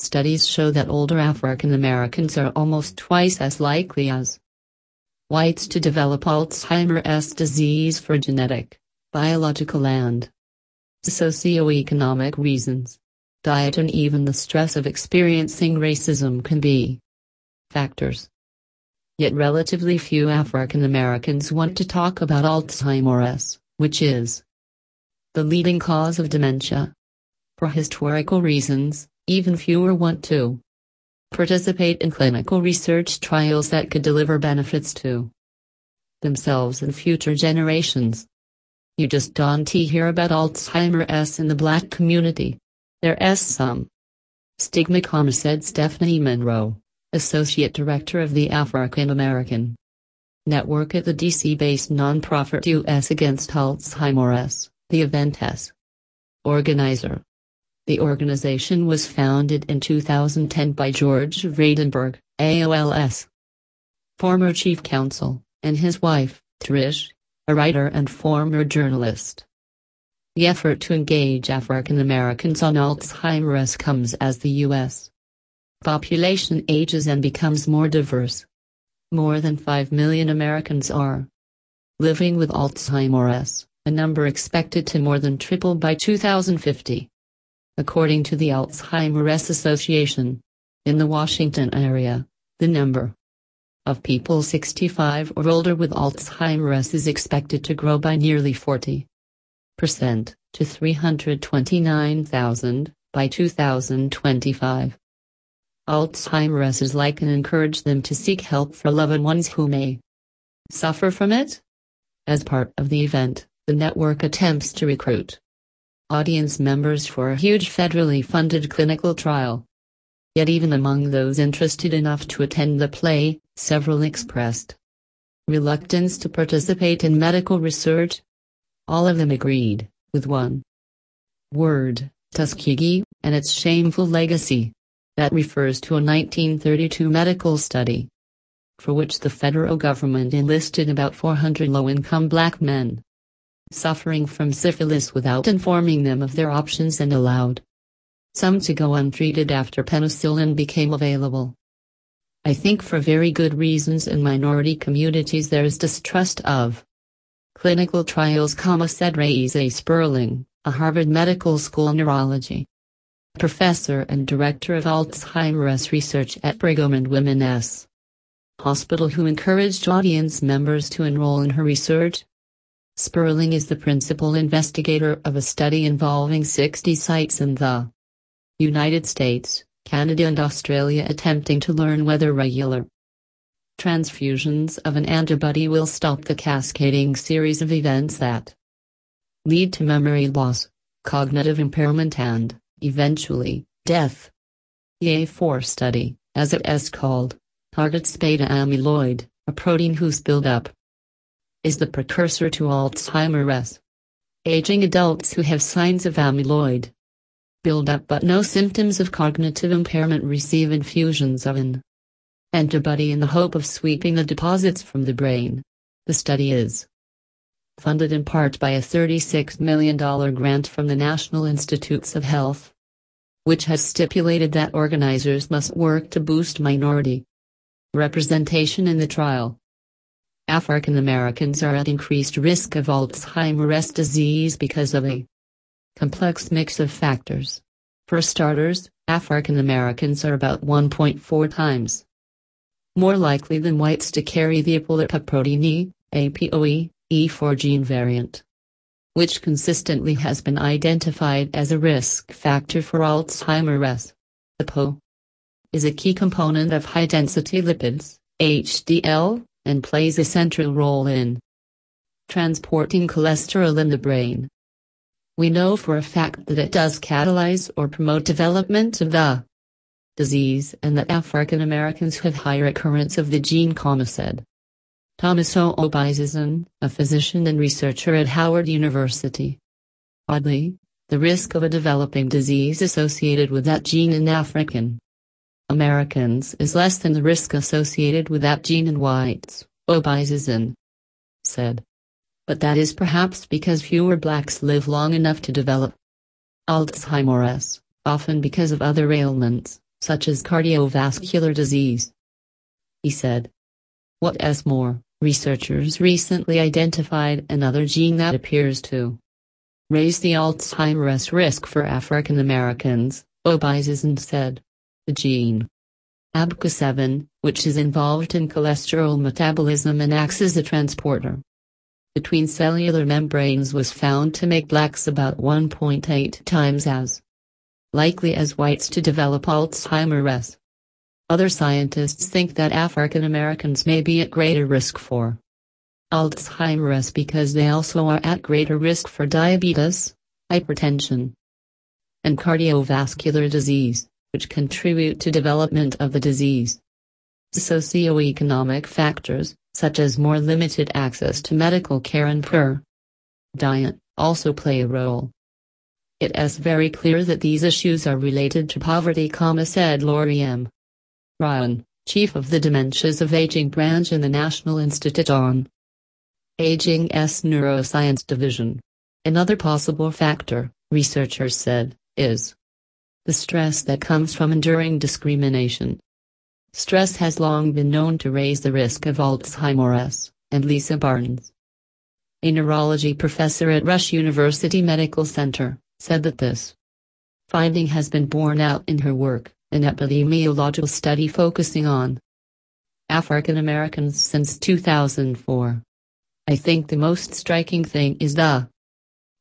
Studies show that older African Americans are almost twice as likely as whites to develop Alzheimer's disease for genetic, biological and socioeconomic reasons. Diet and even the stress of experiencing racism can be factors. Yet relatively few African Americans want to talk about Alzheimer's, which is the leading cause of dementia. For historical reasons, even fewer want to participate in clinical research trials that could deliver benefits to themselves and future generations. You just don't hear about Alzheimer's in the black community. There's some stigma, said Stephanie Monroe, Associate Director of the African American Network at the DC based nonprofit US Against Alzheimer's, the event has organizer. The organization was founded in 2010 by George Vradenburg, AOL's, former chief counsel, and his wife, Trish, a writer and former journalist. The effort to engage African Americans on Alzheimer's comes as the U.S. population ages and becomes more diverse. More than 5 million Americans are living with Alzheimer's, a number expected to more than triple by 2050. According to the Alzheimer's Association, in the Washington area, the number of people 65 or older with Alzheimer's is expected to grow by nearly 40 percent to 329,000 by 2025. Alzheimer's is like and encourage them to seek help for loved ones who may suffer from it. As part of the event, the network attempts to recruit audience members for a huge federally funded clinical trial. Yet even among those interested enough to attend the play, several expressed reluctance to participate in medical research all of them agreed, with one word, Tuskegee, and its shameful legacy. That refers to a 1932 medical study for which the federal government enlisted about 400 low-income black men suffering from syphilis without informing them of their options and allowed some to go untreated after penicillin became available. I think for very good reasons in minority communities there is distrust of Clinical trials, said Reisa A. Sperling, a Harvard Medical School neurology professor and director of Alzheimer's research at Brigham and Women's Hospital who encouraged audience members to enroll in her research. Sperling is the principal investigator of a study involving 60 sites in the United States, Canada and Australia attempting to learn whether regular transfusions of an antibody will stop the cascading series of events that lead to memory loss, cognitive impairment and, eventually, death. The A4 study, as it is called, targets beta amyloid, a protein whose buildup is the precursor to Alzheimer's. Aging adults who have signs of amyloid buildup but no symptoms of cognitive impairment receive infusions of an antibody in the hope of sweeping the deposits from the brain. The study is funded in part by a $36 million grant from the National Institutes of Health, which has stipulated that organizers must work to boost minority representation in the trial. African Americans are at increased risk of Alzheimer's disease because of a complex mix of factors. For starters, African Americans are about 1.4 times more likely than whites to carry the apolipoprotein E, APOE, E4 gene variant, which consistently has been identified as a risk factor for Alzheimer's. APO is a key component of high-density lipids, HDL, and plays a central role in transporting cholesterol in the brain. We know for a fact that it does catalyze or promote development of the disease and that African Americans have higher occurrence of the gene said. Thomas O. Obisesan, a physician and researcher at Howard University. Oddly, the risk of a developing disease associated with that gene in African Americans is less than the risk associated with that gene in whites, Obisesan said. But that is perhaps because fewer blacks live long enough to develop Alzheimer's, often because of other ailments such as cardiovascular disease. He said. What's more, researchers recently identified another gene that appears to raise the Alzheimer's risk for African Americans, Obisesan said. Gene. ABCA7, which is involved in cholesterol metabolism and acts as a transporter. Between cellular membranes was found to make blacks about 1.8 times as likely as whites to develop Alzheimer's. Other scientists think that African Americans may be at greater risk for Alzheimer's because they also are at greater risk for diabetes, hypertension, and cardiovascular disease, which contribute to development of the disease. Socioeconomic factors, such as more limited access to medical care and poor diet, also play a role. It is very clear that these issues are related to poverty, said Laurie M. Ryan, chief of the Dementias of Aging branch in the National Institute on Aging's Neuroscience Division. Another possible factor, researchers said, is the stress that comes from enduring discrimination. Stress has long been known to raise the risk of Alzheimer's, and Lisa Barnes, a neurology professor at Rush University Medical Center, said that this finding has been borne out in her work, an epidemiological study focusing on African Americans since 2004. I think the most striking thing is the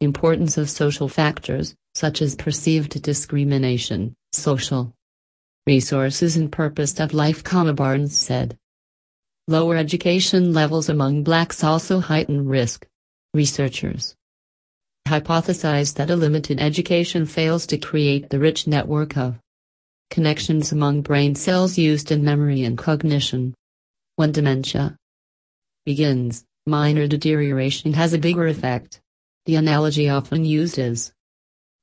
importance of social factors, such as perceived discrimination, social resources and purpose of life, Barnes said. Lower education levels among blacks also heighten risk. Researchers hypothesize that a limited education fails to create the rich network of connections among brain cells used in memory and cognition. When dementia begins, minor deterioration has a bigger effect. The analogy often used is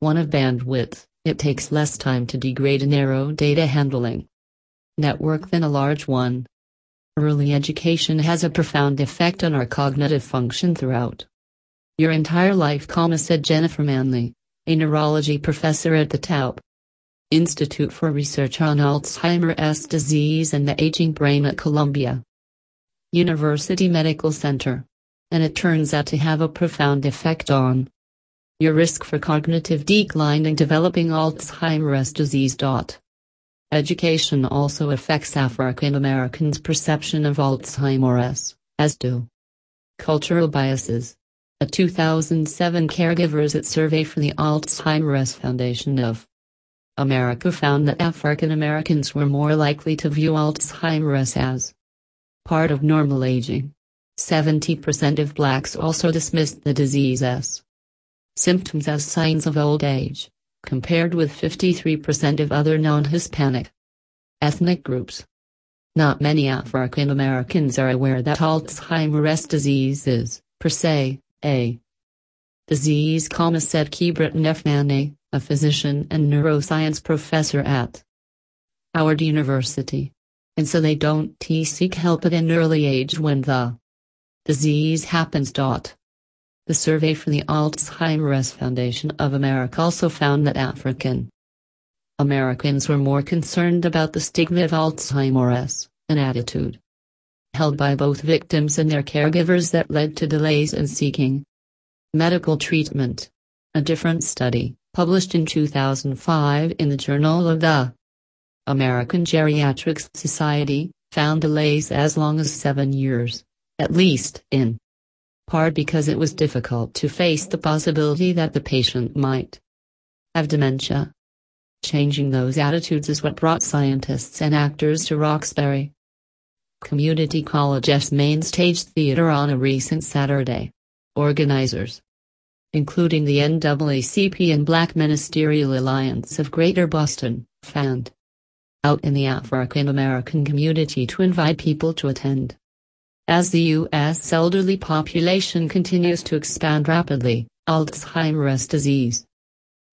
one of bandwidth. It takes less time to degrade a narrow data handling network than a large one. Early education has a profound effect on our cognitive function throughout your entire life, comma, said Jennifer Manly, a neurology professor at the Taub Institute for Research on Alzheimer's disease and the aging brain at Columbia University Medical Center. And it turns out to have a profound effect on your risk for cognitive decline and developing Alzheimer's disease. Education also affects African Americans' perception of Alzheimer's, as do cultural biases. A 2007 Caregivers It survey for the Alzheimer's Foundation of America found that African Americans were more likely to view Alzheimer's as part of normal aging. 70% of blacks also dismissed the disease as symptoms as signs of old age, compared with 53% of other non-Hispanic ethnic groups. Not many African Americans are aware that Alzheimer's disease is, per se, a disease, comma said Kibret a physician and neuroscience professor at Howard University. And so they don't seek help at an early age when the disease happens. The survey for the Alzheimer's Foundation of America also found that African Americans were more concerned about the stigma of Alzheimer's, an attitude held by both victims and their caregivers that led to delays in seeking medical treatment. A different study, published in 2005 in the Journal of the American Geriatrics Society, found delays as long as seven years, at least in part because it was difficult to face the possibility that the patient might have dementia. Changing those attitudes is what brought scientists and actors to Roxbury Community College's main stage theater on a recent Saturday. Organizers, including the NAACP and Black Ministerial Alliance of Greater Boston, found out in the African American community to invite people to attend. As the U.S. elderly population continues to expand rapidly, Alzheimer's disease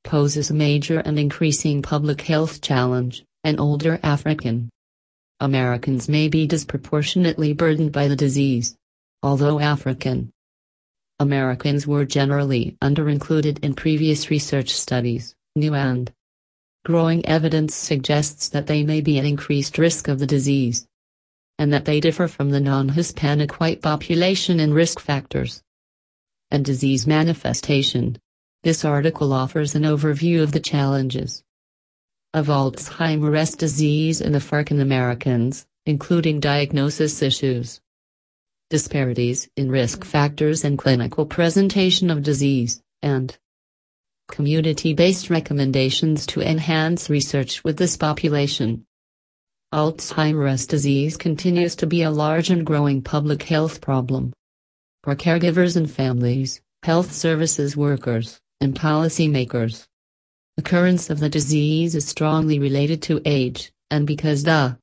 poses a major and increasing public health challenge, and older African Americans may be disproportionately burdened by the disease. Although African Americans were generally underincluded in previous research studies, new and growing evidence suggests that they may be at increased risk of the disease and that they differ from the non-Hispanic white population in risk factors and disease manifestation. This article offers an overview of the challenges of Alzheimer's disease in African Americans, including diagnosis issues, disparities in risk factors and clinical presentation of disease, and community-based recommendations to enhance research with this population. Alzheimer's disease continues to be a large and growing public health problem. For caregivers and families, health services workers, and policymakers. Occurrence of the disease is strongly related to age, and because the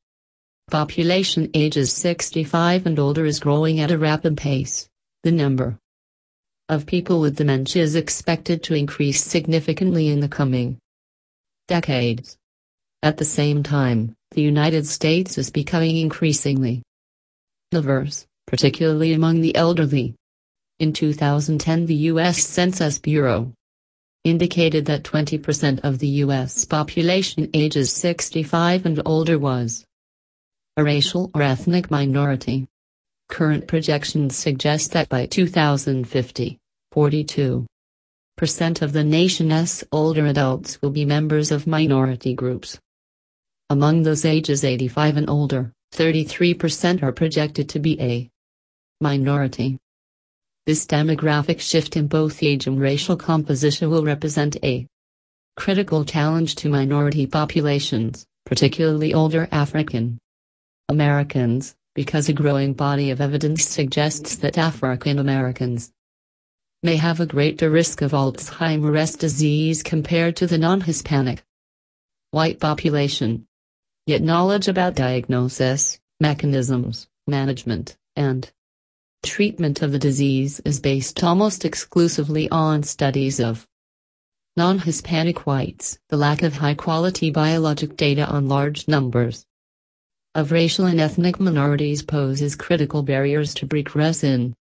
population ages 65 and older is growing at a rapid pace, the number of people with dementia is expected to increase significantly in the coming decades. At the same time, the United States is becoming increasingly diverse, particularly among the elderly. In 2010, the U.S. Census Bureau indicated that 20% of the U.S. population ages 65 and older was a racial or ethnic minority. Current projections suggest that by 2050, 42% of the nation's older adults will be members of minority groups. Among those ages 85 and older, 33% are projected to be a minority. This demographic shift in both age and racial composition will represent a critical challenge to minority populations, particularly older African Americans, because a growing body of evidence suggests that African Americans may have a greater risk of Alzheimer's disease compared to the non-Hispanic white population. Yet knowledge about diagnosis, mechanisms, management, and treatment of the disease is based almost exclusively on studies of non-Hispanic whites. The lack of high-quality biologic data on large numbers of racial and ethnic minorities poses critical barriers to progress in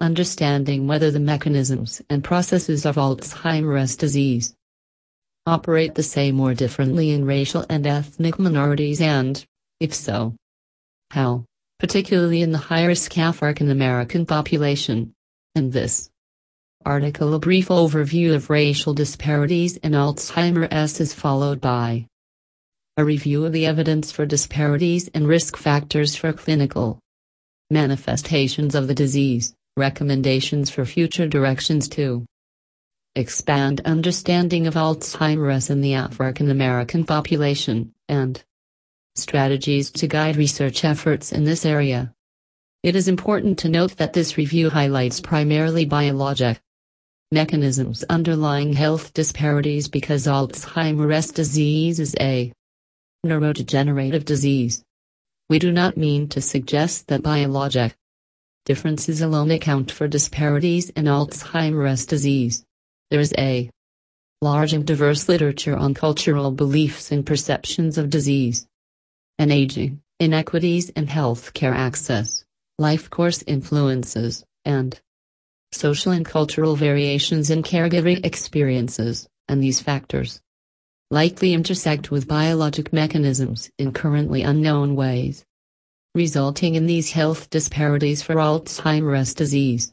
understanding whether the mechanisms and processes of Alzheimer's disease operate the same or differently in racial and ethnic minorities and, if so, how, particularly in the high-risk African American population. In this article a brief overview of racial disparities in Alzheimer's is followed by a review of the evidence for disparities and risk factors for clinical manifestations of the disease, recommendations for future directions to expand understanding of Alzheimer's in the African American population, and strategies to guide research efforts in this area. It is important to note that this review highlights primarily biologic mechanisms underlying health disparities because Alzheimer's disease is a neurodegenerative disease. We do not mean to suggest that biologic differences alone account for disparities in Alzheimer's disease. There is a large and diverse literature on cultural beliefs and perceptions of disease and aging, inequities in healthcare access, life course influences, and social and cultural variations in caregiving experiences, and these factors likely intersect with biologic mechanisms in currently unknown ways, resulting in these health disparities for Alzheimer's disease.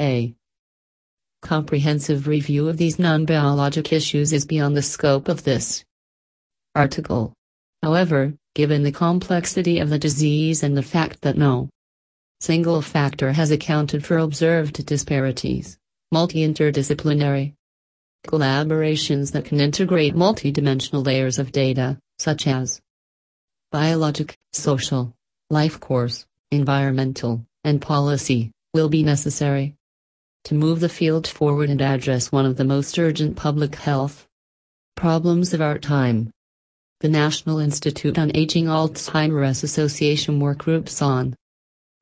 A comprehensive review of these non-biologic issues is beyond the scope of this article. However, given the complexity of the disease and the fact that no single factor has accounted for observed disparities, multi-interdisciplinary collaborations that can integrate multidimensional layers of data, such as biologic, social, life course, environmental, and policy, will be necessary to move the field forward and address one of the most urgent public health problems of our time. The National Institute on Aging Alzheimer's Association workgroups on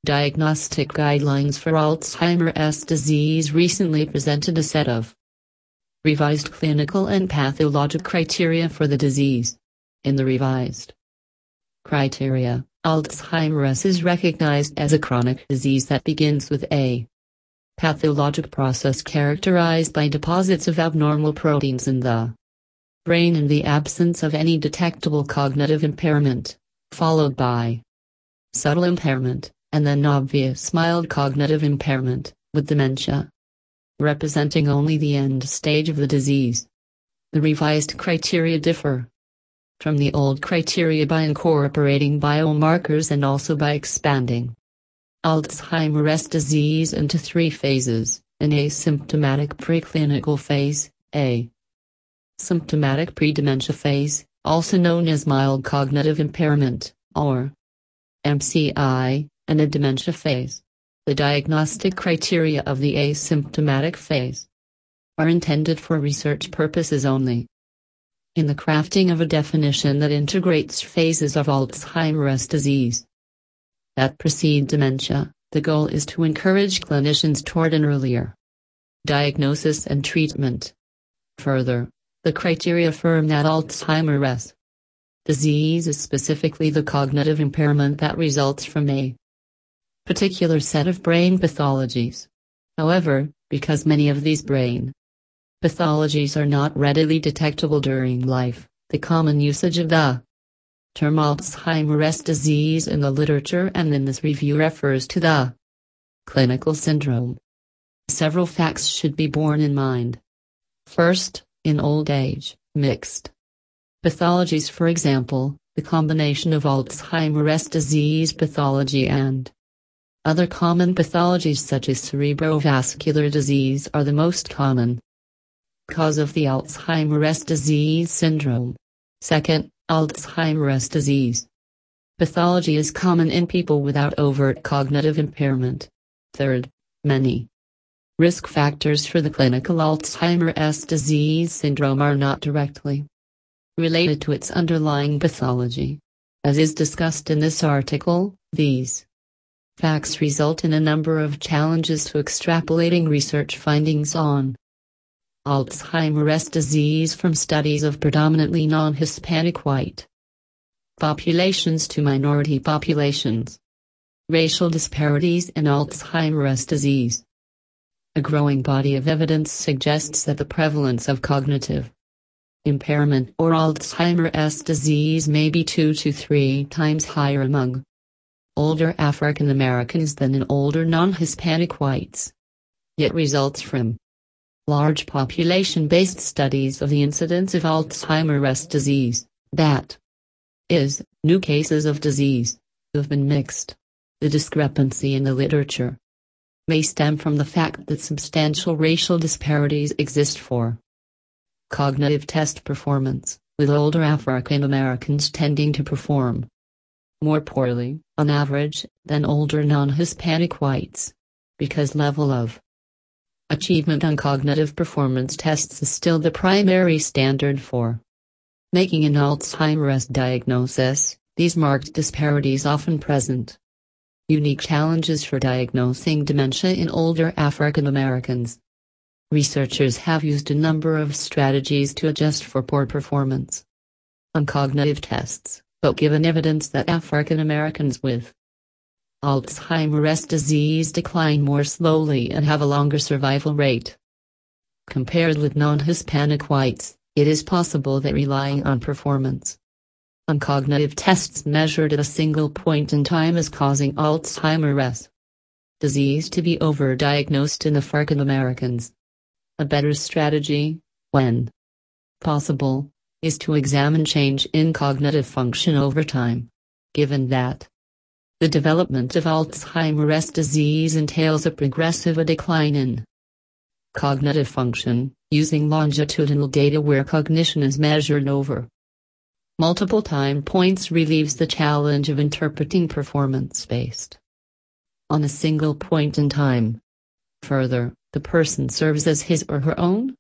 diagnostic guidelines for Alzheimer's disease recently presented a set of revised clinical and pathologic criteria for the disease. In the revised criteria, Alzheimer's is recognized as a chronic disease that begins with a pathologic process characterized by deposits of abnormal proteins in the brain in the absence of any detectable cognitive impairment, followed by subtle impairment, and then obvious mild cognitive impairment, with dementia, representing only the end stage of the disease. The revised criteria differ from the old criteria by incorporating biomarkers and also by expanding Alzheimer's disease into three phases an asymptomatic preclinical phase, A. Symptomatic predementia phase, also known as mild cognitive impairment, or MCI, and a dementia phase. The diagnostic criteria of the asymptomatic phase are intended for research purposes only. In the crafting of a definition that integrates phases of Alzheimer's disease that precede dementia, the goal is to encourage clinicians toward an earlier diagnosis and treatment. Further, the criteria affirm that Alzheimer's disease is specifically the cognitive impairment that results from a particular set of brain pathologies. However, because many of these brain pathologies are not readily detectable during life, the common usage of the term Alzheimer's disease in the literature and in this review refers to the clinical syndrome. Several facts should be borne in mind. First, in old age, mixed pathologies, for example, the combination of Alzheimer's disease pathology and other common pathologies such as cerebrovascular disease are the most common cause of the Alzheimer's disease syndrome. Second, Alzheimer's disease. Pathology is common in people without overt cognitive impairment. Third, many risk factors for the clinical Alzheimer's disease syndrome are not directly related to its underlying pathology. As is discussed in this article, these facts result in a number of challenges to extrapolating research findings on Alzheimer's disease from studies of predominantly non-Hispanic white populations to minority populations. Racial disparities in Alzheimer's disease. A growing body of evidence suggests that the prevalence of cognitive impairment or Alzheimer's disease may be two to three times higher among older African Americans than in older non-Hispanic whites. Yet results from large population-based studies of the incidence of Alzheimer's disease, that is, new cases of disease, have been mixed. The discrepancy in the literature may stem from the fact that substantial racial disparities exist for cognitive test performance, with older African Americans tending to perform more poorly, on average, than older non-Hispanic whites. Because level of Achievement on cognitive performance tests is still the primary standard for making an Alzheimer's diagnosis, these marked disparities often present. Unique challenges for diagnosing dementia in older African Americans. Researchers have used a number of strategies to adjust for poor performance on cognitive tests, but given evidence that African Americans with Alzheimer's disease decline more slowly and have a longer survival rate. Compared with non-Hispanic whites, it is possible that relying on performance on cognitive tests measured at a single point in time is causing Alzheimer's disease to be overdiagnosed in African Americans. A better strategy, when possible, is to examine change in cognitive function over time. Given that the development of Alzheimer's disease entails a progressive decline in cognitive function, using longitudinal data where cognition is measured over multiple time points relieves the challenge of interpreting performance based on a single point in time. Further, the person serves as his or her own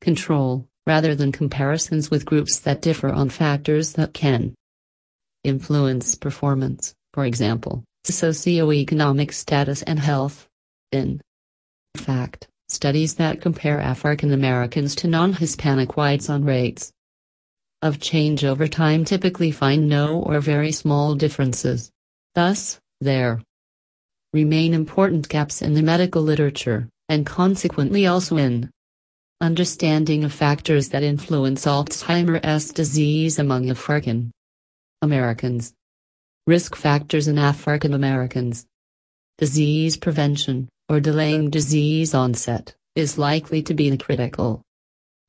control, rather than comparisons with groups that differ on factors that can influence performance for example, socioeconomic status and health. In fact, studies that compare African Americans to non-Hispanic whites on rates of change over time typically find no or very small differences. Thus, there remain important gaps in the medical literature, and consequently also in Understanding of factors that influence Alzheimer's disease among African Americans. Risk factors in African Americans. Disease prevention, or delaying disease onset, is likely to be the critical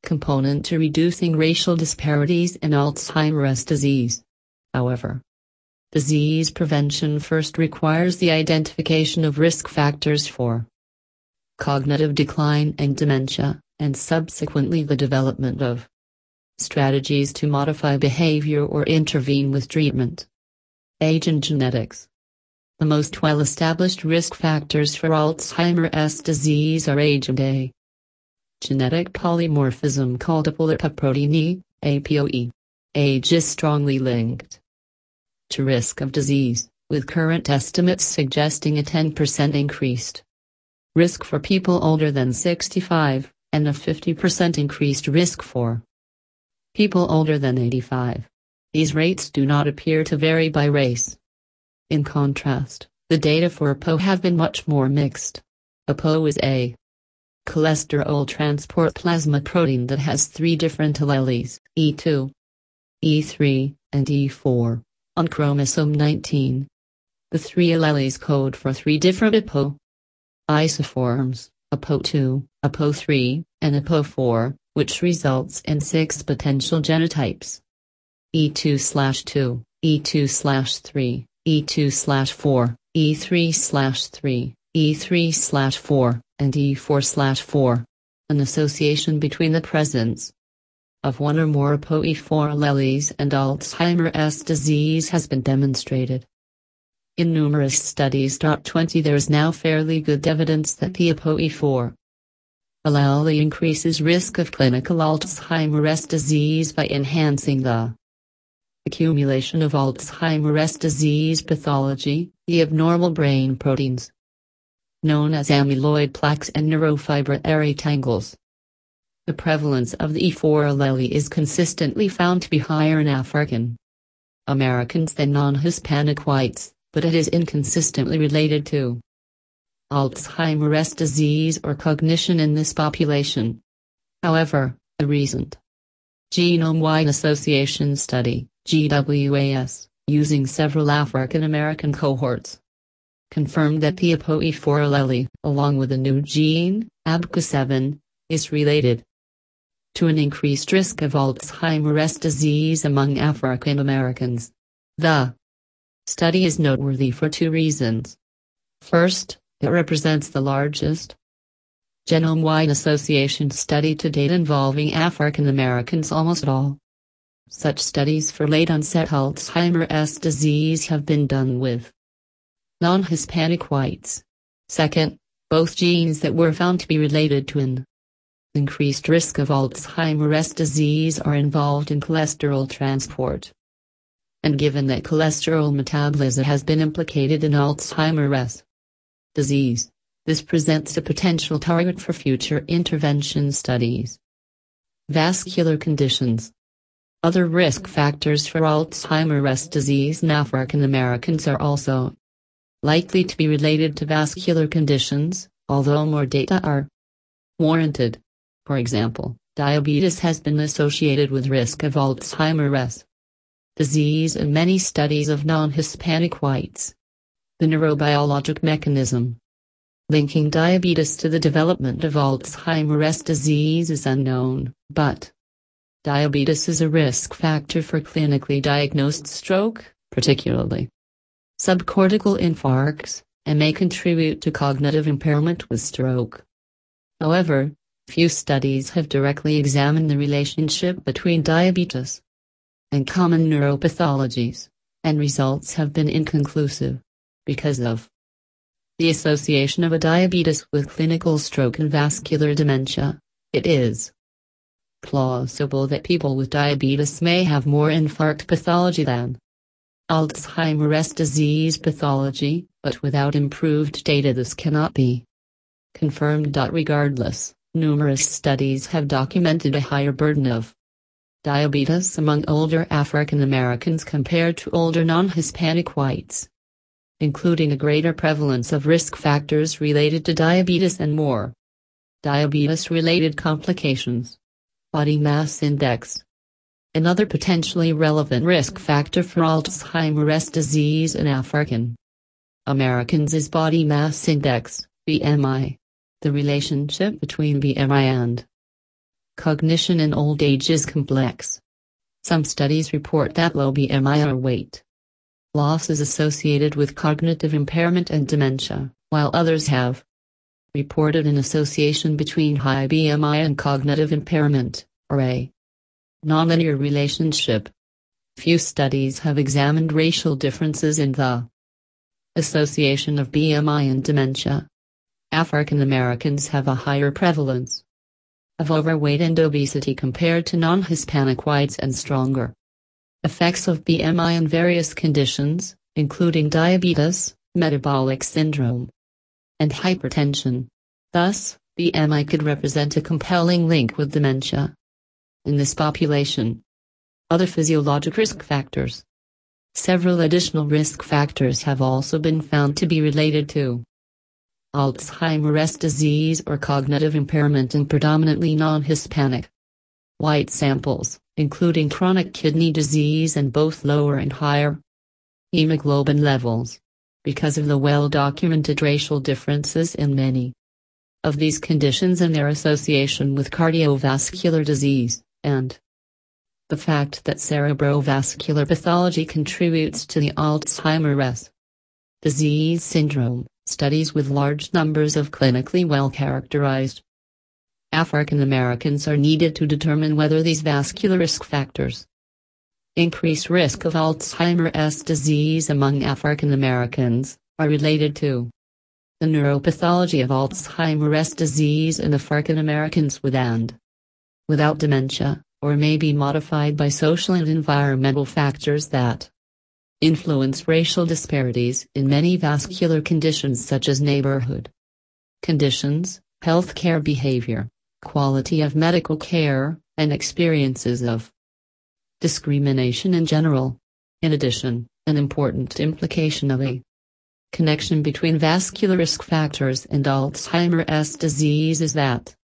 component to reducing racial disparities in Alzheimer's disease. However, disease prevention first requires the identification of risk factors for cognitive decline and dementia and subsequently the development of strategies to modify behavior or intervene with treatment. Age and genetics. The most well established risk factors for Alzheimer's disease are age and a genetic polymorphism called apolipoprotein E, APOE. Age is strongly linked to risk of disease, with current estimates suggesting a 10% increased risk for people older than 65 and a 50% increased risk for people older than 85. These rates do not appear to vary by race. In contrast, the data for APO have been much more mixed. APO is a cholesterol transport plasma protein that has three different alleles, E2, E3, and E4, on chromosome 19. The three alleles code for three different APO isoforms. APO2, APO3, and APO4, which results in six potential genotypes. E2/2, E2/3, E2/4, E3/3, E3/4, and E4/4. An association between the presence of one or more APOE4 alleles and Alzheimer's disease has been demonstrated. In numerous studies. 20 There is now fairly good evidence that the APOE4 allele increases risk of clinical Alzheimer's disease by enhancing the accumulation of Alzheimer's disease pathology, the abnormal brain proteins known as amyloid plaques and neurofibrillary tangles. The prevalence of the E4 allele is consistently found to be higher in African Americans than non-Hispanic whites but it is inconsistently related to Alzheimer's disease or cognition in this population. However, a recent genome-wide association study, GWAS, using several African American cohorts, confirmed that the APOE4 allele, along with a new gene, ABCA7, is related to an increased risk of Alzheimer's disease among African Americans. The study is noteworthy for two reasons. First, it represents the largest genome-wide association study to date involving African Americans almost all. Such studies for late-onset Alzheimer's disease have been done with non-Hispanic whites. Second, both genes that were found to be related to an increased risk of Alzheimer's disease are involved in cholesterol transport and given that cholesterol metabolism has been implicated in Alzheimer's disease, this presents a potential target for future intervention studies. Vascular conditions. Other risk factors for Alzheimer's disease in African Americans are also likely to be related to vascular conditions, although more data are warranted. For example, diabetes has been associated with risk of Alzheimer's disease in many studies of non-Hispanic whites. The neurobiologic mechanism linking diabetes to the development of Alzheimer's disease is unknown, but diabetes is a risk factor for clinically diagnosed stroke, particularly subcortical infarcts, and may contribute to cognitive impairment with stroke. However, few studies have directly examined the relationship between diabetes and common neuropathologies, and results have been inconclusive because of the association of a diabetes with clinical stroke and vascular dementia. It is plausible that people with diabetes may have more infarct pathology than Alzheimer's disease pathology, but without improved data this cannot be confirmed. Regardless, numerous studies have documented a higher burden of diabetes among older African Americans compared to older non-Hispanic whites, including a greater prevalence of risk factors related to diabetes and more diabetes related complications, body mass index. Another potentially relevant risk factor for Alzheimer's disease in African Americans is body mass index, BMI. The relationship between BMI and cognition in old age is complex. Some studies report that low BMI or weight loss is associated with cognitive impairment and dementia, while others have reported an association between high BMI and cognitive impairment, or a nonlinear relationship. Few studies have examined racial differences in the association of BMI and dementia. African Americans have a higher prevalence of overweight and obesity compared to non Hispanic whites and stronger effects of BMI on various conditions, including diabetes, metabolic syndrome, and hypertension. Thus, BMI could represent a compelling link with dementia. In this population, other physiologic risk factors. Several additional risk factors have also been found to be related to Alzheimer's disease or cognitive impairment in predominantly non Hispanic white samples, including chronic kidney disease and both lower and higher hemoglobin levels because of the well-documented racial differences in many of these conditions and their association with cardiovascular disease, and the fact that cerebrovascular pathology contributes to the Alzheimer's disease syndrome, studies with large numbers of clinically well-characterized African Americans are needed to determine whether these vascular risk factors increased risk of Alzheimer's disease among African Americans, are related to the neuropathology of Alzheimer's disease in African Americans with and without dementia, or may be modified by social and environmental factors that influence racial disparities in many vascular conditions such as neighborhood conditions, healthcare behavior, quality of medical care, and experiences of discrimination in general. In addition, an important implication of a connection between vascular risk factors and Alzheimer's disease is that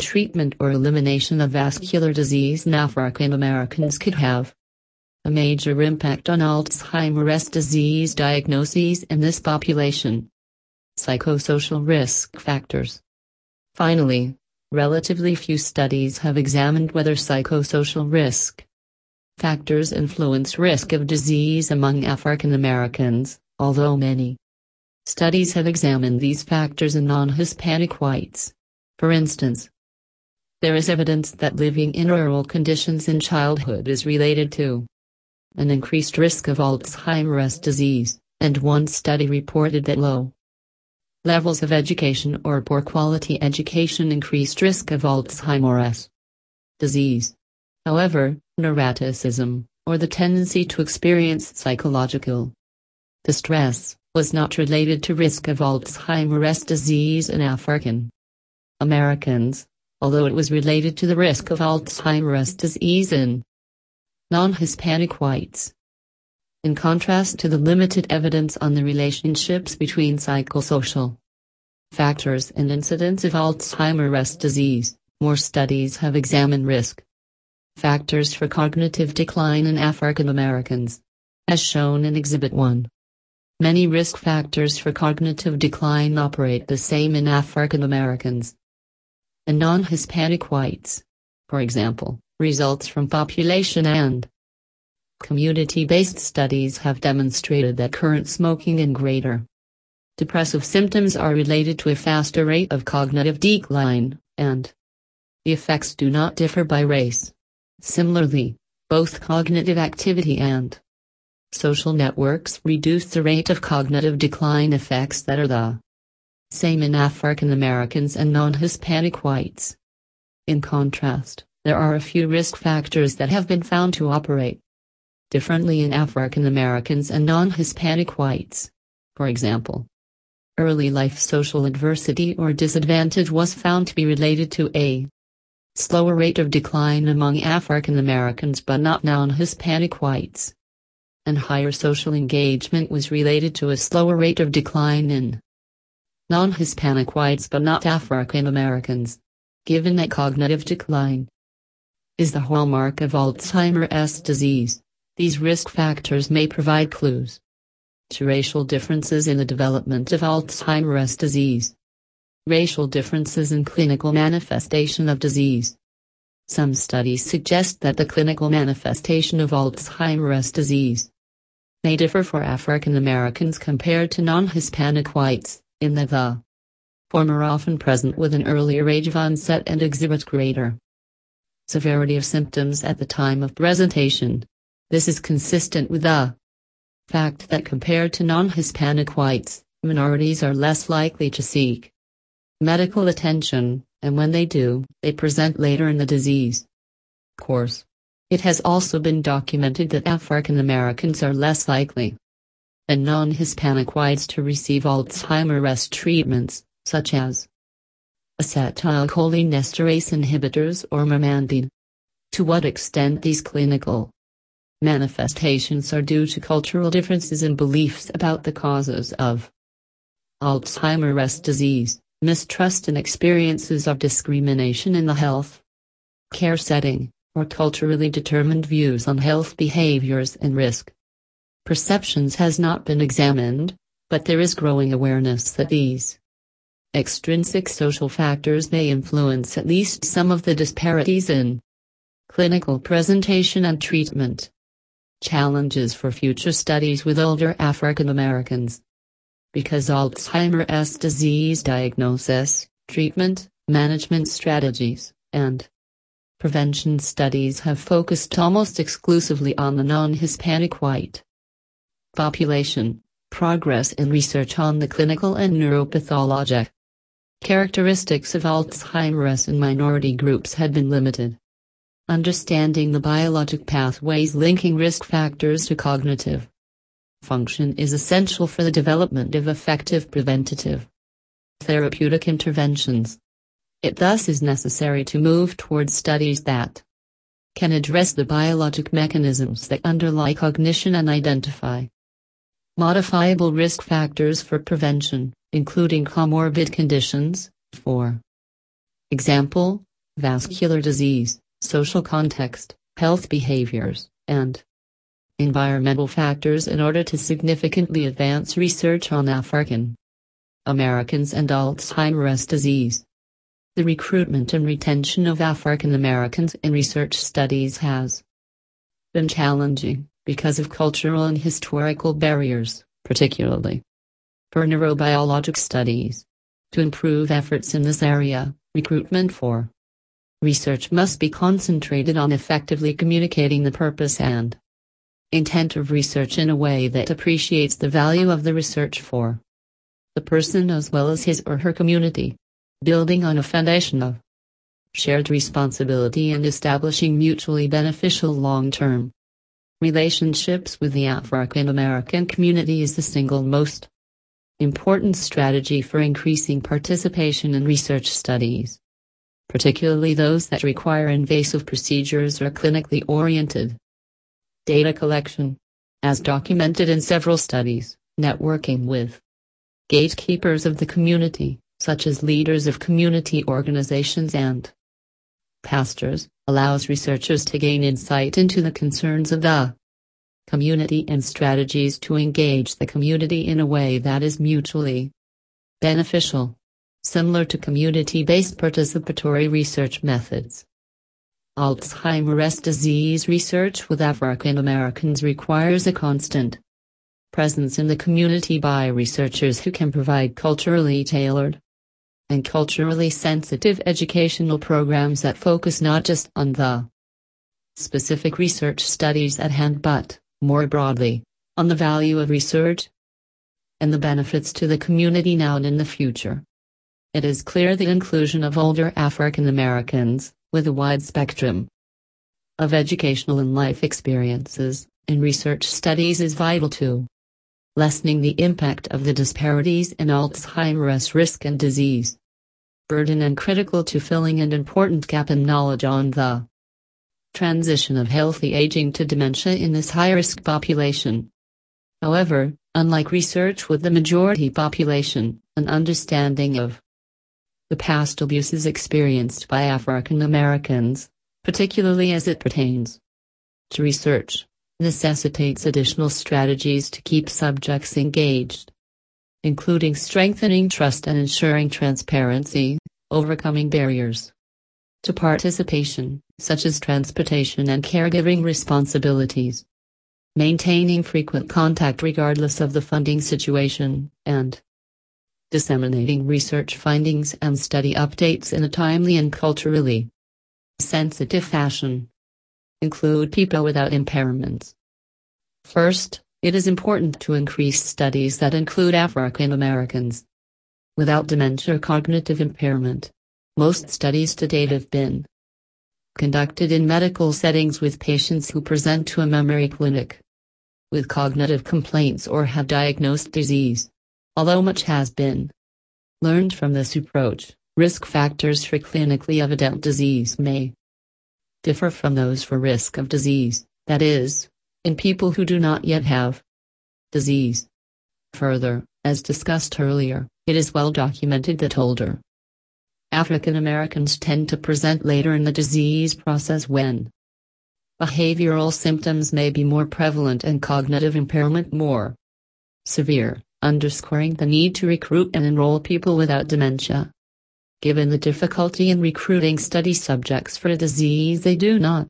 treatment or elimination of vascular disease in African Americans could have a major impact on Alzheimer's disease diagnoses in this population. Psychosocial risk factors. Finally, relatively few studies have examined whether psychosocial risk factors influence risk of disease among African Americans, although many studies have examined these factors in non-Hispanic whites. For instance, there is evidence that living in rural conditions in childhood is related to an increased risk of Alzheimer's disease, and one study reported that low levels of education or poor quality education increased risk of Alzheimer's disease. However, neuroticism, or the tendency to experience psychological distress, was not related to risk of Alzheimer's disease in African Americans, although it was related to the risk of Alzheimer's disease in non-Hispanic whites. In contrast to the limited evidence on the relationships between psychosocial factors and incidence of Alzheimer's disease, more studies have examined risk Factors for cognitive decline in African Americans. As shown in Exhibit 1. Many risk factors for cognitive decline operate the same in African Americans and non Hispanic whites. For example, results from population and community based studies have demonstrated that current smoking and greater depressive symptoms are related to a faster rate of cognitive decline, and the effects do not differ by race. Similarly, both cognitive activity and social networks reduce the rate of cognitive decline effects that are the same in African Americans and non Hispanic whites. In contrast, there are a few risk factors that have been found to operate differently in African Americans and non Hispanic whites. For example, early life social adversity or disadvantage was found to be related to a slower rate of decline among African Americans but not non-Hispanic whites. And higher social engagement was related to a slower rate of decline in non Hispanic whites but not African Americans. Given that cognitive decline is the hallmark of Alzheimer's disease, these risk factors may provide clues to racial differences in the development of Alzheimer's disease. Racial differences in clinical manifestation of disease. Some studies suggest that the clinical manifestation of Alzheimer's disease may differ for African Americans compared to non Hispanic whites, in that the former often present with an earlier age of onset and exhibit greater severity of symptoms at the time of presentation. This is consistent with the fact that compared to non Hispanic whites, minorities are less likely to seek medical attention, and when they do, they present later in the disease course. It has also been documented that African Americans are less likely than non Hispanic whites to receive Alzheimer's treatments, such as acetylcholinesterase inhibitors or memantine. To what extent these clinical manifestations are due to cultural differences in beliefs about the causes of Alzheimer's disease, mistrust and experiences of discrimination in the health care setting, or culturally determined views on health behaviors and risk perceptions has not been examined, but there is growing awareness that these extrinsic social factors may influence at least some of the disparities in clinical presentation and treatment. Challenges for future studies with older African Americans. Because Alzheimer's disease diagnosis, treatment, management strategies, and prevention studies have focused almost exclusively on the non Hispanic white population, progress in research on the clinical and neuropathologic Characteristics of Alzheimer's in minority groups had been limited. Understanding the biologic pathways linking risk factors to cognitive function is essential for the development of effective preventative therapeutic interventions. It thus is necessary to move towards studies that can address the biologic mechanisms that underlie cognition and identify modifiable risk factors for prevention including comorbid conditions, for example, vascular disease, social context, health behaviors, and environmental factors in order to significantly advance research on African Americans and Alzheimer's disease. The recruitment and retention of African Americans in research studies has been challenging because of cultural and historical barriers, particularly for neurobiologic studies. To improve efforts in this area, recruitment for research must be concentrated on effectively communicating the purpose and intent of research in a way that appreciates the value of the research for the person as well as his or her community, building on a foundation of shared responsibility and establishing mutually beneficial long-term relationships with the African American community is the single most important strategy for increasing participation in research studies, particularly those that require invasive procedures or clinically oriented data collection. As documented in several studies, networking with gatekeepers of the community, such as leaders of community organizations and pastors, allows researchers to gain insight into the concerns of the community and strategies to engage the community in a way that is mutually beneficial, similar to community-based participatory research methods. Alzheimer's disease research with African Americans requires a constant presence in the community by researchers who can provide culturally tailored and culturally sensitive educational programs that focus not just on the specific research studies at hand but more broadly, on the value of research and the benefits to the community now and in the future. It is clear the inclusion of older African Americans, with a wide spectrum of educational and life experiences, in research studies is vital to lessening the impact of the disparities in Alzheimer's risk and disease burden and critical to filling an important gap in knowledge on the transition of healthy aging to dementia in this high-risk population. However, unlike research with the majority population, an understanding of the past abuses experienced by African Americans, particularly as it pertains to research, necessitates additional strategies to keep subjects engaged, including strengthening trust and ensuring transparency, overcoming barriers to participation, such as transportation and caregiving responsibilities, maintaining frequent contact regardless of the funding situation, and disseminating research findings and study updates in a timely and culturally sensitive fashion. Include people without impairments. First, it is important to increase studies that include African Americans without dementia or cognitive impairment. Most studies to date have been conducted in medical settings with patients who present to a memory clinic with cognitive complaints or have diagnosed disease. Although much has been learned from this approach, risk factors for clinically evident disease may differ from those for risk of disease, that is, in people who do not yet have disease. Further, as discussed earlier, it is well documented that older African Americans tend to present later in the disease process when behavioral symptoms may be more prevalent and cognitive impairment more severe underscoring the need to recruit and enroll people without dementia. Given the difficulty in recruiting study subjects for a disease they do not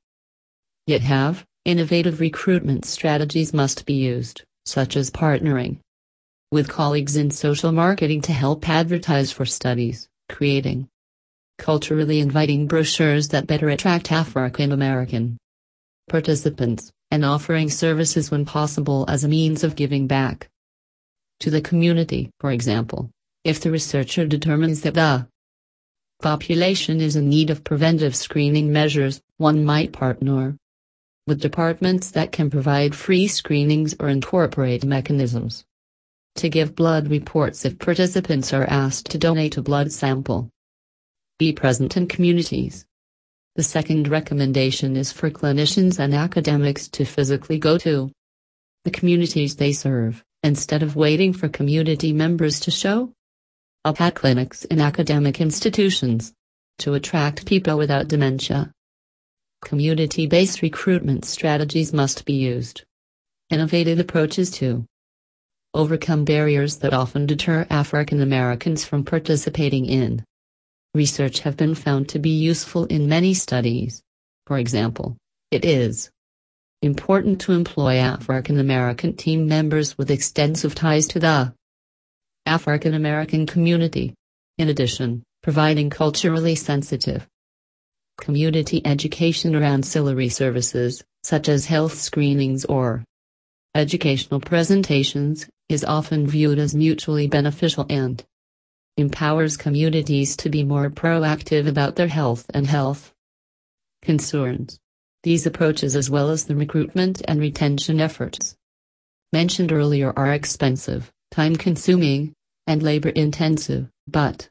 yet have, innovative recruitment strategies must be used, such as partnering with colleagues in social marketing to help advertise for studies, creating culturally inviting brochures that better attract African American participants, and offering services when possible as a means of giving back to the community. For example, if the researcher determines that the population is in need of preventive screening measures, one might partner with departments that can provide free screenings or incorporate mechanisms to give blood reports if participants are asked to donate a blood sample. Be present in communities. The second recommendation is for clinicians and academics to physically go to the communities they serve instead of waiting for community members to show up at clinics in academic institutions to attract people without dementia. Community based recruitment strategies must be used. Innovative approaches to overcome barriers that often deter African Americans from participating in research have been found to be useful in many studies. For example, it is important to employ African American team members with extensive ties to the African American community. In addition, providing culturally sensitive community education or ancillary services, such as health screenings or educational presentations, is often viewed as mutually beneficial and empowers communities to be more proactive about their health and health concerns. These approaches as well as the recruitment and retention efforts mentioned earlier are expensive, time-consuming, and labor-intensive, but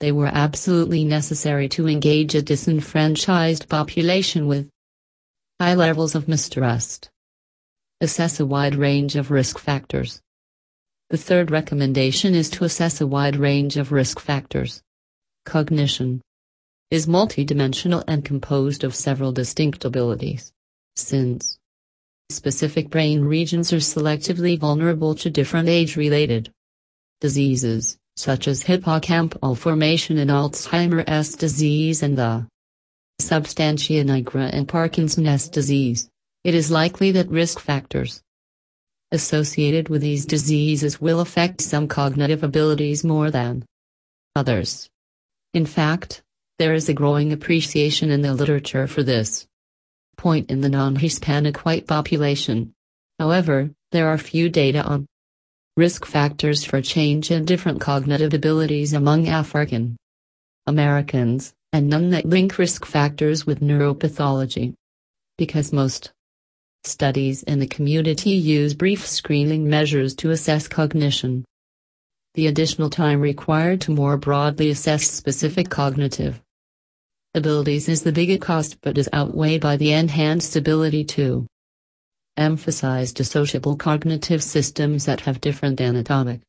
they were absolutely necessary to engage a disenfranchised population with high levels of mistrust. Assess a wide range of risk factors. The third recommendation is to assess a wide range of risk factors. Cognition is multidimensional and composed of several distinct abilities. Since specific brain regions are selectively vulnerable to different age-related diseases, such as hippocampal formation in Alzheimer's disease and the substantia nigra and Parkinson's disease, it is likely that risk factors associated with these diseases will affect some cognitive abilities more than others. In fact, there is a growing appreciation in the literature for this point in the non-Hispanic white population. However, there are few data on risk factors for change in different cognitive abilities among African Americans, and none that link risk factors with neuropathology. Because most studies in the community use brief screening measures to assess cognition. The additional time required to more broadly assess specific cognitive abilities is the bigger cost but is outweighed by the enhanced ability to emphasize dissociable cognitive systems that have different anatomic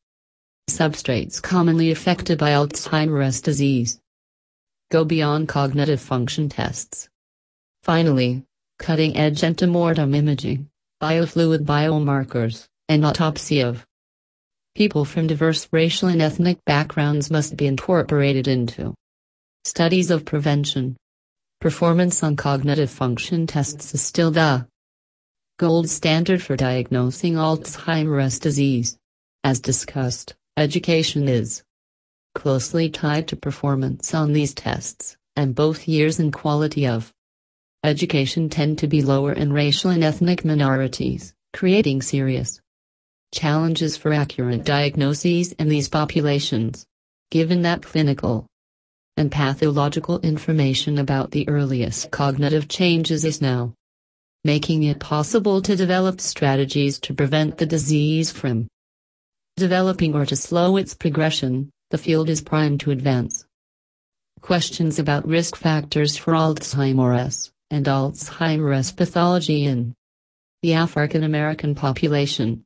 substrates commonly affected by Alzheimer's disease. Go beyond cognitive function tests. Finally, cutting edge antemortem imaging, biofluid biomarkers, and autopsy of people from diverse racial and ethnic backgrounds must be incorporated into studies of prevention. Performance on cognitive function tests is still the gold standard for diagnosing Alzheimer's disease. As discussed, education is closely tied to performance on these tests, and both years and quality of education tend to be lower in racial and ethnic minorities, creating serious challenges for accurate diagnoses in these populations. Given that clinical and pathological information about the earliest cognitive changes is now making it possible to develop strategies to prevent the disease from developing or to slow its progression, the field is primed to advance. Questions about risk factors for Alzheimer's and Alzheimer's pathology in the African American population.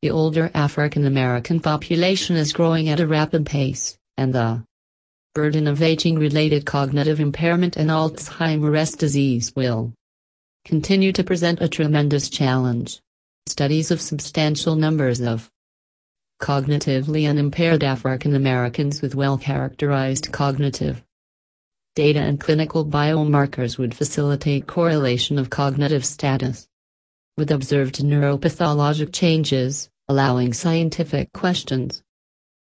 The older African American population is growing at a rapid pace, and the burden of aging related cognitive impairment and Alzheimer's disease will continue to present a tremendous challenge. Studies of substantial numbers of cognitively unimpaired African Americans with well characterized cognitive data and clinical biomarkers would facilitate correlation of cognitive status with observed neuropathologic changes allowing scientific questions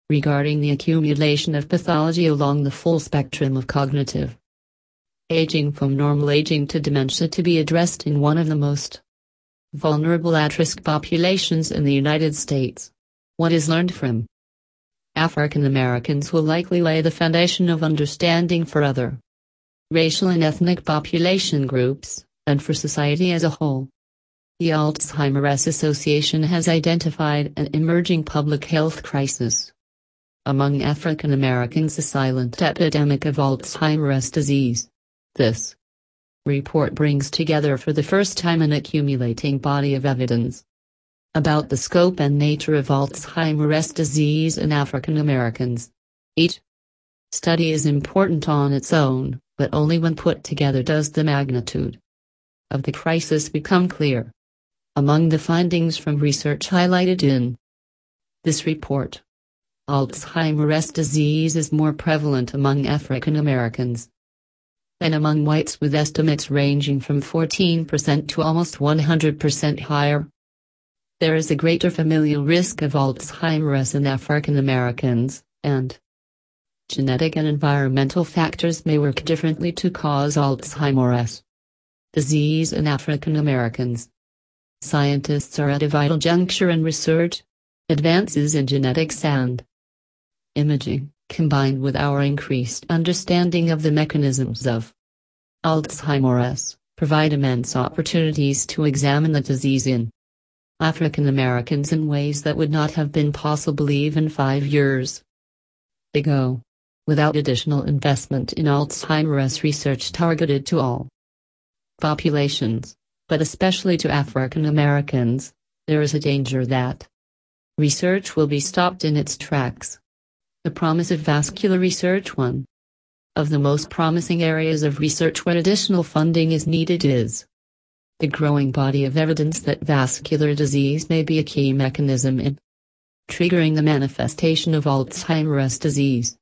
regarding the accumulation of pathology along the full spectrum of cognitive aging from normal aging to dementia to be addressed in one of the most vulnerable at-risk populations in the United States. What is learned from African Americans will likely lay the foundation of understanding for other racial and ethnic population groups, and for society as a whole. The Alzheimer's Association has identified an emerging public health crisis. Among African Americans, a silent epidemic of Alzheimer's disease. This report brings together for the first time an accumulating body of evidence about the scope and nature of Alzheimer's disease in African Americans. Each study is important on its own, but only when put together does the magnitude of the crisis become clear. Among the findings from research highlighted in this report, Alzheimer's disease is more prevalent among African Americans than among whites with estimates ranging from 14% to almost 100% higher. There is a greater familial risk of Alzheimer's in African Americans, and genetic and environmental factors may work differently to cause Alzheimer's disease in African Americans. Scientists are at a vital juncture in research. Advances in genetics and imaging, combined with our increased understanding of the mechanisms of Alzheimer's, provide immense opportunities to examine the disease in African Americans in ways that would not have been possible even five years ago. Without additional investment in Alzheimer's research targeted to all populations, but especially to African Americans, there is a danger that research will be stopped in its tracks. The promise of vascular research one of the most promising areas of research where additional funding is needed is the growing body of evidence that vascular disease may be a key mechanism in triggering the manifestation of Alzheimer's disease.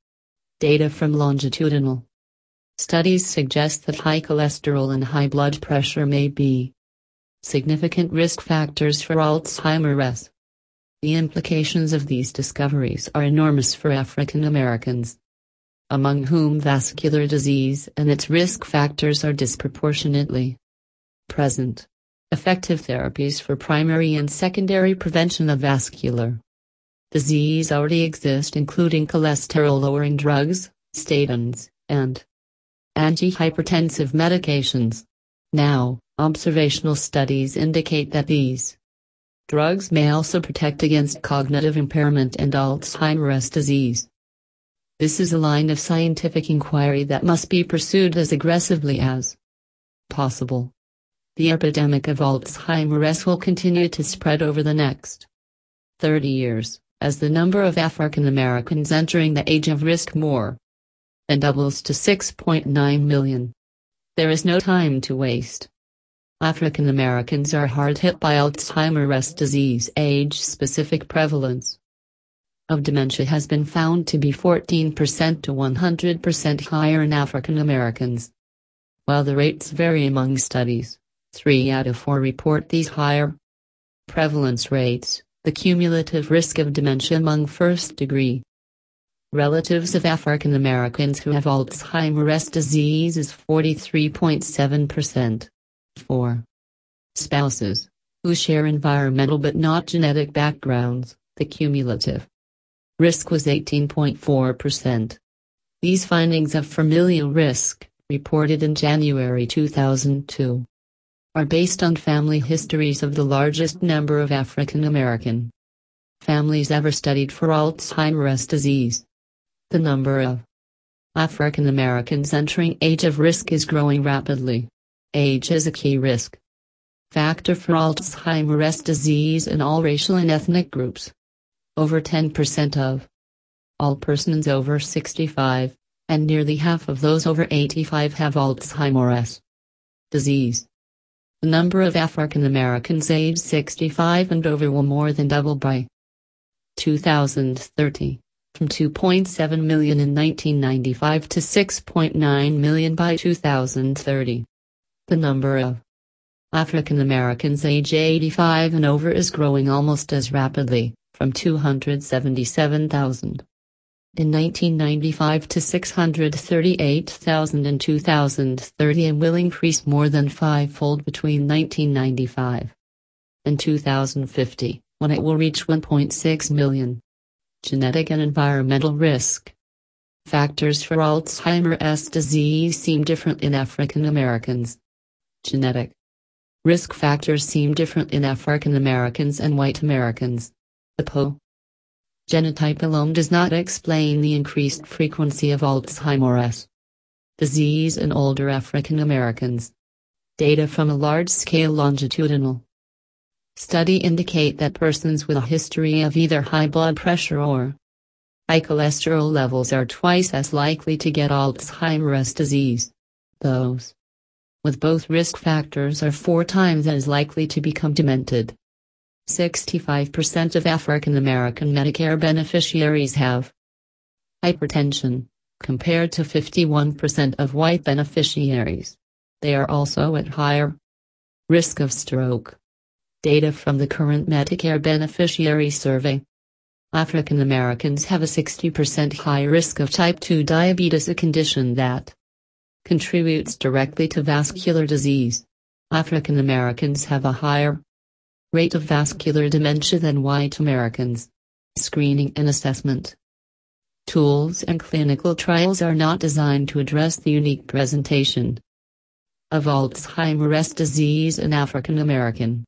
Data from longitudinal studies suggest that high cholesterol and high blood pressure may be significant risk factors for Alzheimer's. The implications of these discoveries are enormous for African Americans, among whom vascular disease and its risk factors are disproportionately present. Effective therapies for primary and secondary prevention of vascular disease already exist, including cholesterol lowering drugs, statins, and antihypertensive medications. Now, Observational studies indicate that these drugs may also protect against cognitive impairment and Alzheimer's disease. This is a line of scientific inquiry that must be pursued as aggressively as possible. the epidemic of Alzheimer's will continue to spread over the next 30 years, as the number of African Americans entering the age of risk more and doubles to 6.9 million. There is no time to waste. African Americans are hard hit by Alzheimer's disease age specific prevalence of dementia has been found to be 14% to 100% higher in African Americans. While the rates vary among studies, 3 out of 4 report these higher prevalence rates. The cumulative risk of dementia among first degree relatives of African Americans who have Alzheimer's disease is 43.7%. 4. Spouses, who share environmental but not genetic backgrounds, the cumulative risk was 18.4%. These findings of familial risk, reported in January 2002, are based on family histories of the largest number of African American families ever studied for Alzheimer's disease. The number of African Americans entering age of risk is growing rapidly. Age is a key risk factor for Alzheimer's disease in all racial and ethnic groups. Over 10% of all persons over 65, and nearly half of those over 85 have Alzheimer's disease. The number of African Americans aged 65 and over will more than double by 2030, from 2.7 million in 1995 to 6.9 million by 2030. The number of African Americans age 85 and over is growing almost as rapidly, from 277,000 in 1995 to 638,000 in 2030 and will increase more than fivefold between 1995 and 2050, when it will reach 1.6 million. Genetic and environmental risk factors for Alzheimer's disease seem different in African Americans. Genetic risk factors seem different in African Americans and white Americans. The APOE genotype alone does not explain the increased frequency of Alzheimer's disease in older African Americans. Data from a large-scale longitudinal study indicate that persons with a history of either high blood pressure or high cholesterol levels are twice as likely to get Alzheimer's disease. Those with both risk factors are four times as likely to become demented. 65% of African American Medicare beneficiaries have hypertension, compared to 51% of white beneficiaries. They are also at higher risk of stroke. Data from the current Medicare beneficiary survey. African Americans have a 60% higher risk of type 2 diabetes, a condition that contributes directly to vascular disease. African Americans have a higher rate of vascular dementia than white Americans. Screening and assessment. Tools and clinical trials are not designed to address the unique presentation of Alzheimer's disease in African American.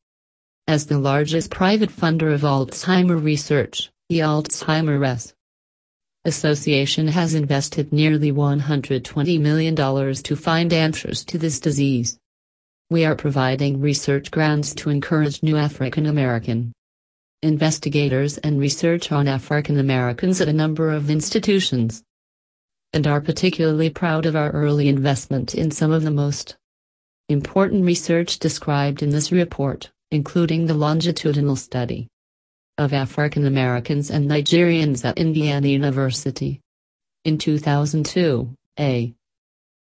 As the largest private funder of Alzheimer research, the Alzheimer's Association has invested nearly $120 million to find answers to this disease. We are providing research grants to encourage new African American investigators and research on African Americans at a number of institutions. And are particularly proud of our early investment in some of the most important research described in this report, including the longitudinal study of African Americans and Nigerians at Indiana University. In 2002, a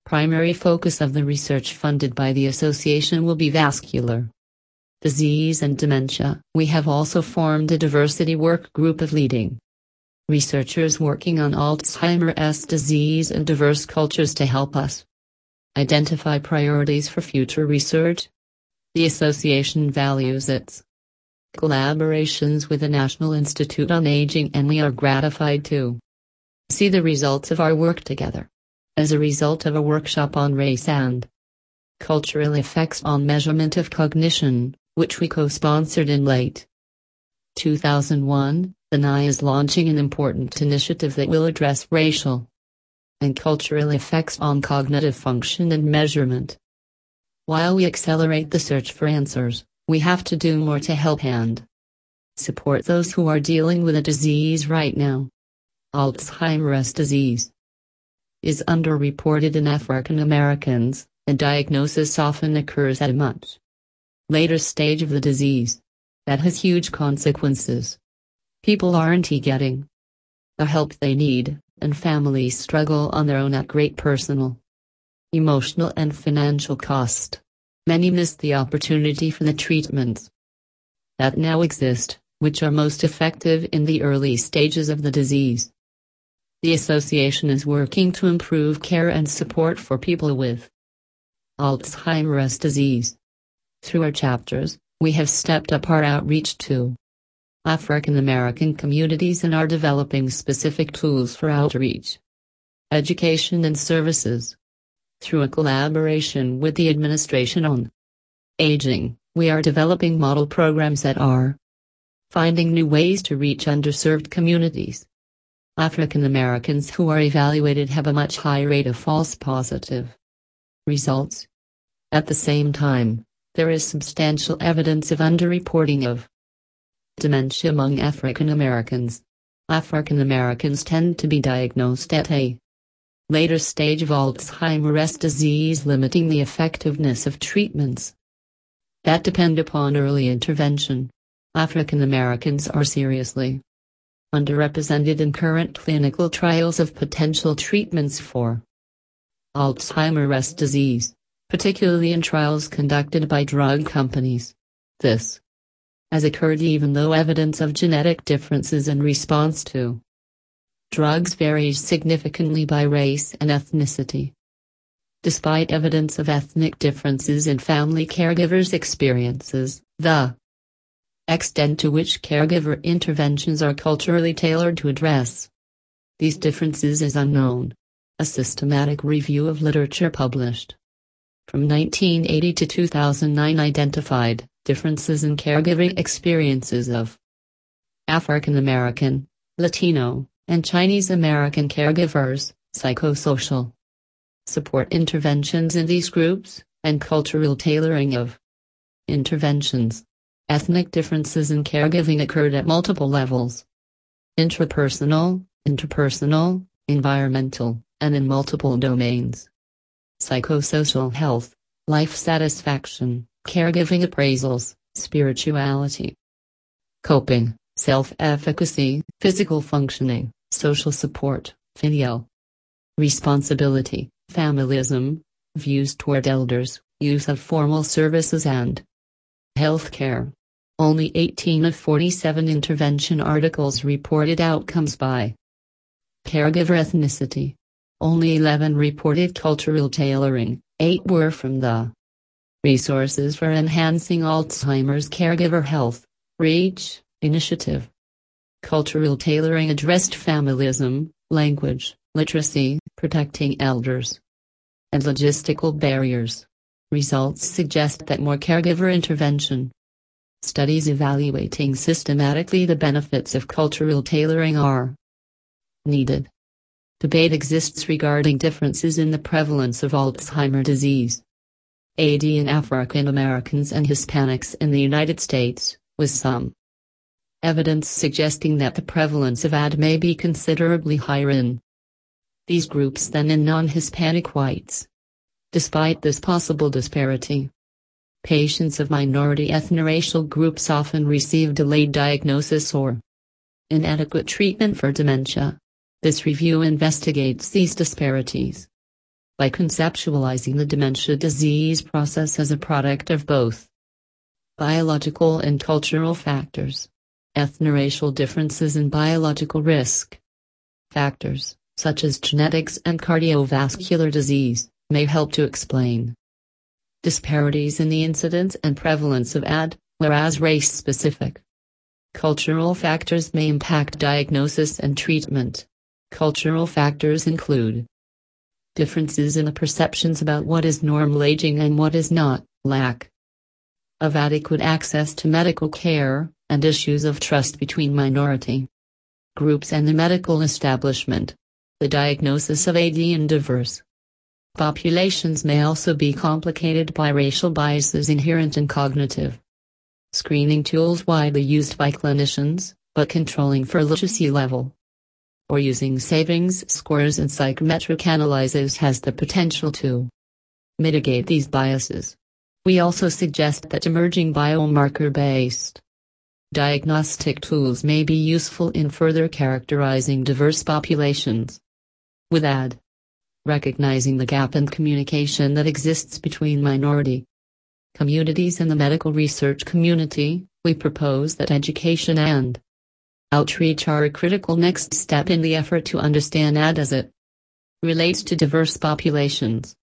primary focus of the research funded by the association will be vascular disease and dementia. We have also formed a diversity work group of leading researchers working on Alzheimer's disease and diverse cultures to help us identify priorities for future research. The association values its collaborations with the National Institute on Aging and we are gratified to see the results of our work together. As a result of a workshop on race and cultural effects on measurement of cognition, which we co-sponsored in late 2001, the NIA is launching an important initiative that will address racial and cultural effects on cognitive function and measurement. While we accelerate the search for answers, we have to do more to help and support those who are dealing with a disease right now. Alzheimer's disease is underreported in African Americans, and diagnosis often occurs at a much later stage of the disease. That has huge consequences. People aren't getting the help they need, and families struggle on their own at great personal, emotional, and financial cost. Many miss the opportunity for the treatments that now exist, which are most effective in the early stages of the disease. The association is working to improve care and support for people with Alzheimer's disease. Through our chapters, we have stepped up our outreach to African American communities and are developing specific tools for outreach, education, and services. Through a collaboration with the Administration on Aging, we are developing model programs that are finding new ways to reach underserved communities. African Americans who are evaluated have a much higher rate of false positive results. At the same time, there is substantial evidence of underreporting of dementia among African Americans. African Americans tend to be diagnosed at a later stage of Alzheimer's disease, limiting the effectiveness of treatments that depend upon early intervention. African Americans are seriously underrepresented in current clinical trials of potential treatments for Alzheimer's disease, particularly in trials conducted by drug companies. This has occurred even though evidence of genetic differences in response to drugs varies significantly by race and ethnicity. Despite evidence of ethnic differences in family caregivers' experiences, the extent to which caregiver interventions are culturally tailored to address these differences is unknown. A systematic review of literature published from 1980 to 2009 identified differences in caregiving experiences of African American, Latino, and Chinese American caregivers, psychosocial support interventions in these groups, and cultural tailoring of interventions. Ethnic differences in caregiving occurred at multiple levels intrapersonal, interpersonal, environmental, and in multiple domains. Psychosocial health, life satisfaction, caregiving appraisals, spirituality, coping, self-efficacy, physical functioning, social support, filial responsibility, familism, views toward elders, use of formal services and healthcare. Only 18 of 47 intervention articles reported outcomes by caregiver ethnicity. Only 11 reported cultural tailoring, 8 were from the Resources for Enhancing Alzheimer's Caregiver Health, REACH, initiative. Cultural tailoring addressed familism, language, literacy, protecting elders, and logistical barriers. Results suggest that more caregiver intervention. Studies evaluating systematically the benefits of cultural tailoring are needed. Debate exists regarding differences in the prevalence of Alzheimer disease. AD in African Americans and Hispanics in the United States, with some evidence suggesting that the prevalence of AD may be considerably higher in these groups than in non-Hispanic whites. Despite this possible disparity, patients of minority ethnoracial groups often receive delayed diagnosis or inadequate treatment for dementia. This review investigates these disparities by conceptualizing the dementia disease process as a product of both biological and cultural factors, ethnoracial differences in biological risk factors, such as genetics and cardiovascular disease, may help to explain disparities in the incidence and prevalence of AD, whereas race-specific cultural factors may impact diagnosis and treatment. Cultural factors include differences in the perceptions about what is normal aging and what is not, lack of adequate access to medical care, and issues of trust between minority groups and the medical establishment. The diagnosis of AD in diverse Populations may also be complicated by racial biases inherent in cognitive screening tools widely used by clinicians, but controlling for literacy level or using savings scores and psychometric analyses has the potential to mitigate these biases. We also suggest that emerging biomarker based diagnostic tools may be useful in further characterizing diverse populations. With AD, recognizing the gap in communication that exists between minority communities and the medical research community, we propose that education and outreach are a critical next step in the effort to understand AD as it relates to diverse populations.